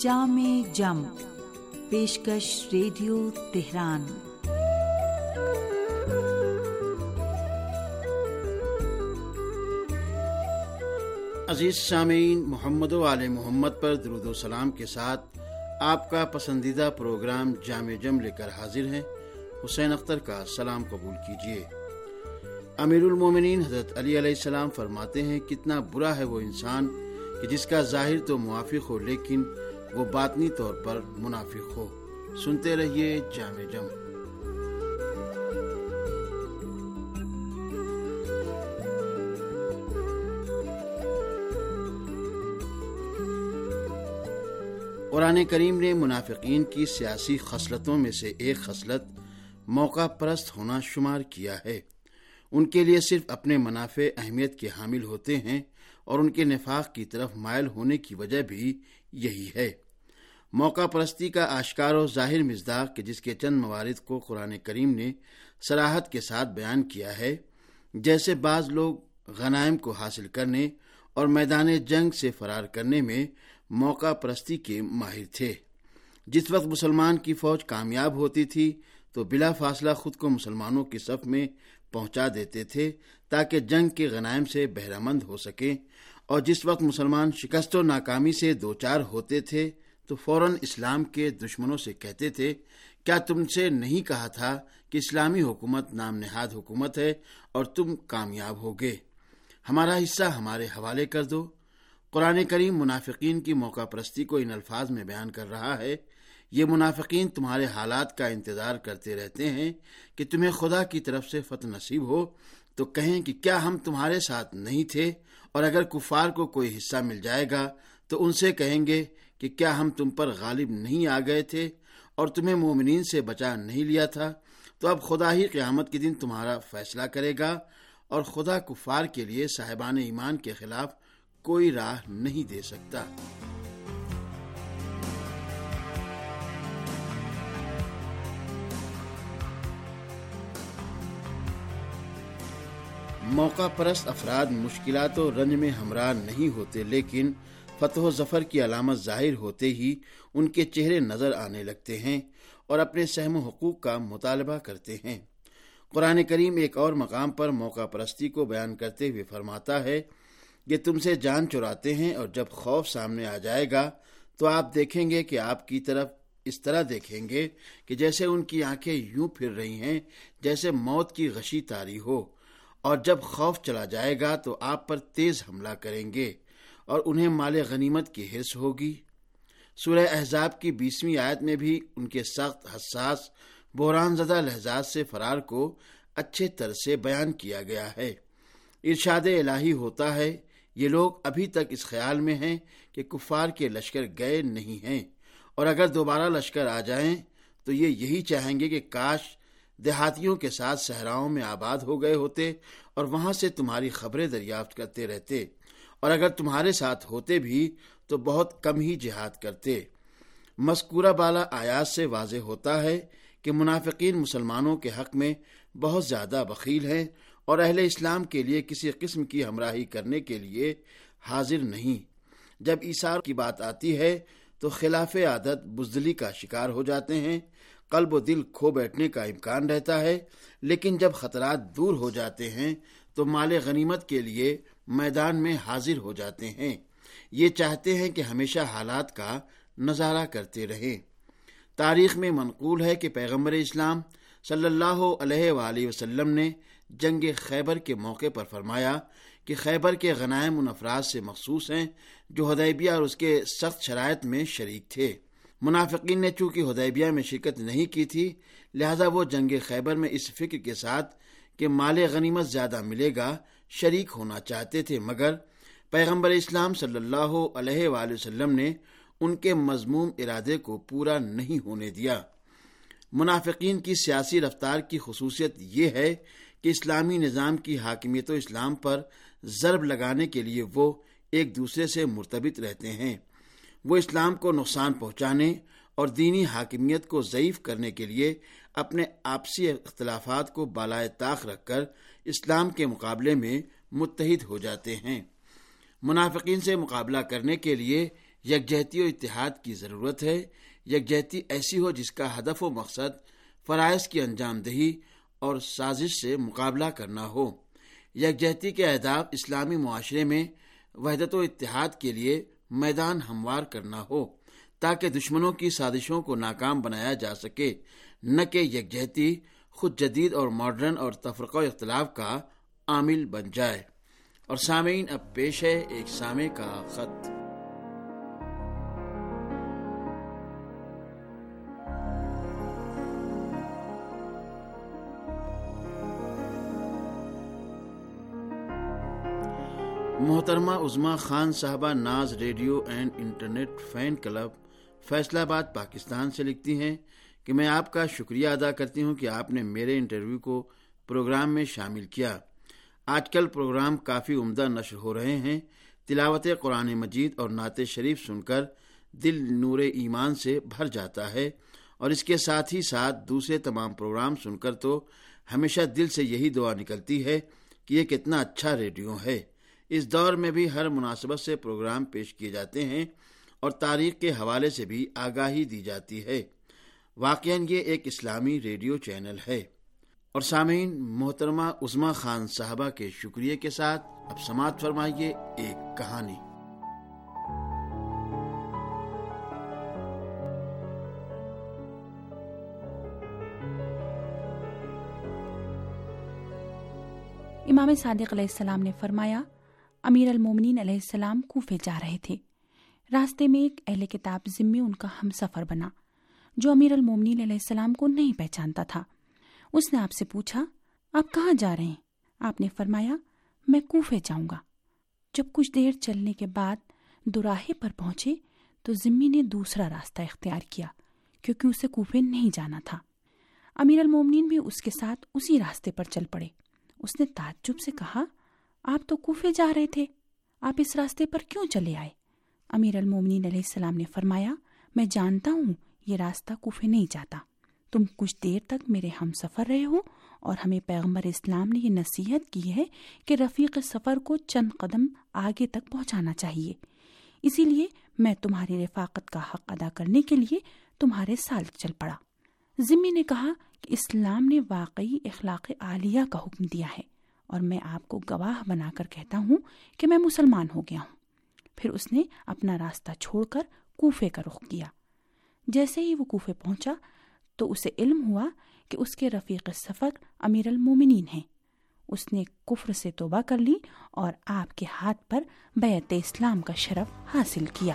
جام جم، پیشکش radio Tehran. عزیز سامعین، محمد و علیہ محمد پر درود و سلام کے ساتھ آپ کا پسندیدہ پروگرام جامع جم لے کر حاضر ہیں۔ حسین اختر کا سلام قبول کیجیے۔ امیر المومنین حضرت علی علیہ السلام فرماتے ہیں، کتنا برا ہے وہ انسان کہ جس کا ظاہر تو موافق ہو، لیکن وہ باطنی طور پر منافق ہو۔ سنتے رہیے جامع جم۔ قرآن کریم نے منافقین کی سیاسی خصلتوں میں سے ایک خصلت موقع پرست ہونا شمار کیا ہے۔ ان کے لیے صرف اپنے منافع اہمیت کے حامل ہوتے ہیں۔ اور ان کے نفاق کی طرف مائل ہونے کی وجہ بھی یہی ہے۔ موقع پرستی کا آشکار و ظاہر مزداق کے جس کے چند موارد کو قرآن کریم نے سراحت کے ساتھ بیان کیا ہے، جیسے بعض لوگ غنائم کو حاصل کرنے اور میدان جنگ سے فرار کرنے میں موقع پرستی کے ماہر تھے۔ جس وقت مسلمان کی فوج کامیاب ہوتی تھی، تو بلا فاصلہ خود کو مسلمانوں کی صف میں پہنچا دیتے تھے تاکہ جنگ کے غنائم سے بہرہ مند ہو سکیں اور جس وقت مسلمان شکست و ناکامی سے دوچار ہوتے تھے، تو فوراً اسلام کے دشمنوں سے کہتے تھے، کیا تم سے نہیں کہا تھا کہ اسلامی حکومت نام نہاد حکومت ہے اور تم کامیاب ہوگے؟ ہمارا حصہ ہمارے حوالے کر دو۔ قرآن کریم منافقین کی موقع پرستی کو ان الفاظ میں بیان کر رہا ہے یہ منافقین تمہارے حالات کا انتظار کرتے رہتے ہیں کہ تمہیں خدا کی طرف سے فتح نصیب ہو، تو کہیں کہ کیا ہم تمہارے ساتھ نہیں تھے؟ اور اگر کفار کو کوئی حصہ مل جائے گا، تو ان سے کہیں گے کہ کیا ہم تم پر غالب نہیں آ گئے تھے اور تمہیں مومنین سے بچا نہیں لیا تھا؟ تو اب خدا ہی قیامت کے دن تمہارا فیصلہ کرے گا اور خدا کفار کے لیے صاحبان ایمان کے خلاف کوئی راہ نہیں دے سکتا۔ موقع پرست افراد مشکلات و رنج میں ہمراہ نہیں ہوتے، لیکن فتح و ظفر کی علامت ظاہر ہوتے ہی ان کے چہرے نظر آنے لگتے ہیں اور اپنے سہم و حقوق کا مطالبہ کرتے ہیں۔ قرآن کریم ایک اور مقام پر موقع پرستی کو بیان کرتے ہوئے فرماتا ہے کہ تم سے جان چراتے ہیں اور جب خوف سامنے آ جائے گا تو آپ دیکھیں گے کہ آپ کی طرف اس طرح دیکھیں گے کہ جیسے ان کی آنکھیں یوں پھر رہی ہیں جیسے موت کی غشی تاری ہو۔ اور جب خوف چلا جائے گا تو آپ پر تیز حملہ کریں گے اور انہیں مال غنیمت کی حرص ہوگی۔ سورہ احزاب کی بیسویں آیت میں بھی ان کے سخت حساس، بحران زدہ لہجاز سے فرار کو اچھے طرح سے بیان کیا گیا ہے۔ ارشاد الہی ہوتا ہے، یہ لوگ ابھی تک اس خیال میں ہیں کہ کفار کے لشکر گئے نہیں ہیں۔ اور اگر دوبارہ لشکر آ جائیں تو یہ یہی چاہیں گے کہ کاش دیہاتیوں کے ساتھ صحراؤں میں آباد ہو گئے ہوتے اور وہاں سے تمہاری خبریں دریافت کرتے رہتے۔ اور اگر تمہارے ساتھ ہوتے بھی تو بہت کم ہی جہاد کرتے۔ مذکورہ بالا آیات سے واضح ہوتا ہے کہ منافقین مسلمانوں کے حق میں بہت زیادہ بخیل ہیں اور اہل اسلام کے لیے کسی قسم کی ہمراہی کرنے کے لیے حاضر نہیں۔ جب عیسار کی بات آتی ہے تو خلاف عادت بزدلی کا شکار ہو جاتے ہیں قلب و دل کھو بیٹھنے کا امکان رہتا ہے، لیکن جب خطرات دور ہو جاتے ہیں، تو مال غنیمت کے لیے میدان میں حاضر ہو جاتے ہیں۔ یہ چاہتے ہیں کہ ہمیشہ حالات کا نظارہ کرتے رہیں تاریخ میں منقول ہے کہ پیغمبر اسلام صلی اللہ علیہ وآلہ وسلم نے جنگ خیبر کے موقع پر فرمایا کہ خیبر کے غنائم ان افراد سے مخصوص ہیں جو ہدیبیہ اور اس کے سخت شرائط میں شریک تھے۔ منافقین نے چونکہ ہدیبیہ میں شرکت نہیں کی تھی، لہذا وہ جنگ خیبر میں اس فکر کے ساتھ کہ مال غنیمت زیادہ ملے گا، شریک ہونا چاہتے تھے، مگر پیغمبر اسلام صلی اللہ علیہ وآلہ وسلم نے ان کے مضموم ارادے کو پورا نہیں ہونے دیا۔ منافقین کی سیاسی رفتار کی خصوصیت یہ ہے کہ اسلامی نظام کی حاکمیت و اسلام پر ضرب لگانے کے لیے وہ ایک دوسرے سے مرتبط رہتے ہیں۔ وہ اسلام کو نقصان پہنچانے اور دینی حاکمیت کو ضعیف کرنے کے لیے اپنے آپسی اختلافات کو بالائے طاق رکھ کر اسلام کے مقابلے میں متحد ہو جاتے ہیں۔ منافقین سے مقابلہ کرنے کے لیے یکجہتی و اتحاد کی ضرورت ہے۔ یکجہتی ایسی ہو جس کا ہدف و مقصد فرائض کی انجام دہی اور سازش سے مقابلہ کرنا ہو۔ یکجہتی کے اہداف اسلامی معاشرے میں وحدت و اتحاد کے لیے میدان ہموار کرنا ہو، تاکہ دشمنوں کی سازشوں کو ناکام بنایا جا سکے۔ نہ کہ یکجہتی، خود جدید اور ماڈرن اور تفرقہ و اختلاف کا عامل بن جائے۔ اور سامعین، اب پیش ہے ایک سامع کا خط۔ محترمہ Uzma Khan Sahiba Naz radio and internet fan club Faisalabad Pakistan سے لکھتی ہیں کہ میں آپ کا شکریہ ادا کرتی ہوں کہ آپ نے میرے انٹرویو کو پروگرام میں شامل کیا۔ آج کل پروگرام کافی عمدہ نشر ہو رہے ہیں۔ تلاوت قرآن مجید اور نعت شریف سن کر دل نور ایمان سے بھر جاتا ہے اور اس کے ساتھ ہی ساتھ دوسرے تمام پروگرام سن کر تو ہمیشہ دل سے یہی دعا نکلتی ہے کہ یہ کتنا اچھا ریڈیو ہے۔ اس دور میں بھی ہر مناسبت سے پروگرام پیش کیے جاتے ہیں اور تاریخ کے حوالے سے بھی آگاہی دی جاتی ہے۔ واقع یہ ایک اسلامی ریڈیو چینل ہے۔ اور سامعین، محترمہ عظما خان صاحبہ کے شکریہ کے ساتھ اب سماعت فرمائیے ایک کہانی۔ امام صادق علیہ السلام نے فرمایا امیر المومنین علیہ السلام کوفے جا رہے تھے۔ راستے میں ایک اہل کتاب ذمے ان کا ہم سفر بنا، جو امیر المومنین علیہ السلام کو نہیں پہچانتا تھا۔ اس نے آپ سے پوچھا، آپ کہاں جا رہے ہیں؟ آپ نے فرمایا، میں کوفے جاؤں گا۔ جب کچھ دیر چلنے کے بعد دوراہے پر پہنچے تو ذمی نے دوسرا راستہ اختیار کیا، کیونکہ اسے کوفے نہیں جانا تھا۔ امیر المومنین بھی اس کے ساتھ اسی راستے پر چل پڑے۔ اس نے تعجب سے کہا آپ تو کوفے جا رہے تھے۔ آپ اس راستے پر کیوں چلے آئے؟ امیر المومنین علیہ السلام نے فرمایا، میں جانتا ہوں یہ راستہ کوفے نہیں جاتا۔ تم کچھ دیر تک میرے ہم سفر رہے ہو اور ہمیں پیغمبر اسلام نے یہ نصیحت کی ہے کہ رفیق سفر کو چند قدم آگے تک پہنچانا چاہیے۔ اسی لیے میں تمہاری رفاقت کا حق ادا کرنے کے لیے تمہارے ساتھ چل پڑا۔ ذمی نے کہا کہ اسلام نے واقعی اخلاق عالیہ کا حکم دیا ہے۔ اور میں آپ کو گواہ بنا کر کہتا ہوں کہ میں مسلمان ہو گیا ہوں۔ پھر اس نے اپنا راستہ چھوڑ کر کوفے کا رخ کیا۔ جیسے ہی وہ کوفے پہنچا تو اسے علم ہوا کہ اس کے رفیق سفر امیر المومنین ہیں۔ اس نے کفر سے توبہ کر لی اور آپ کے ہاتھ پر بیعت اسلام کا شرف حاصل کیا۔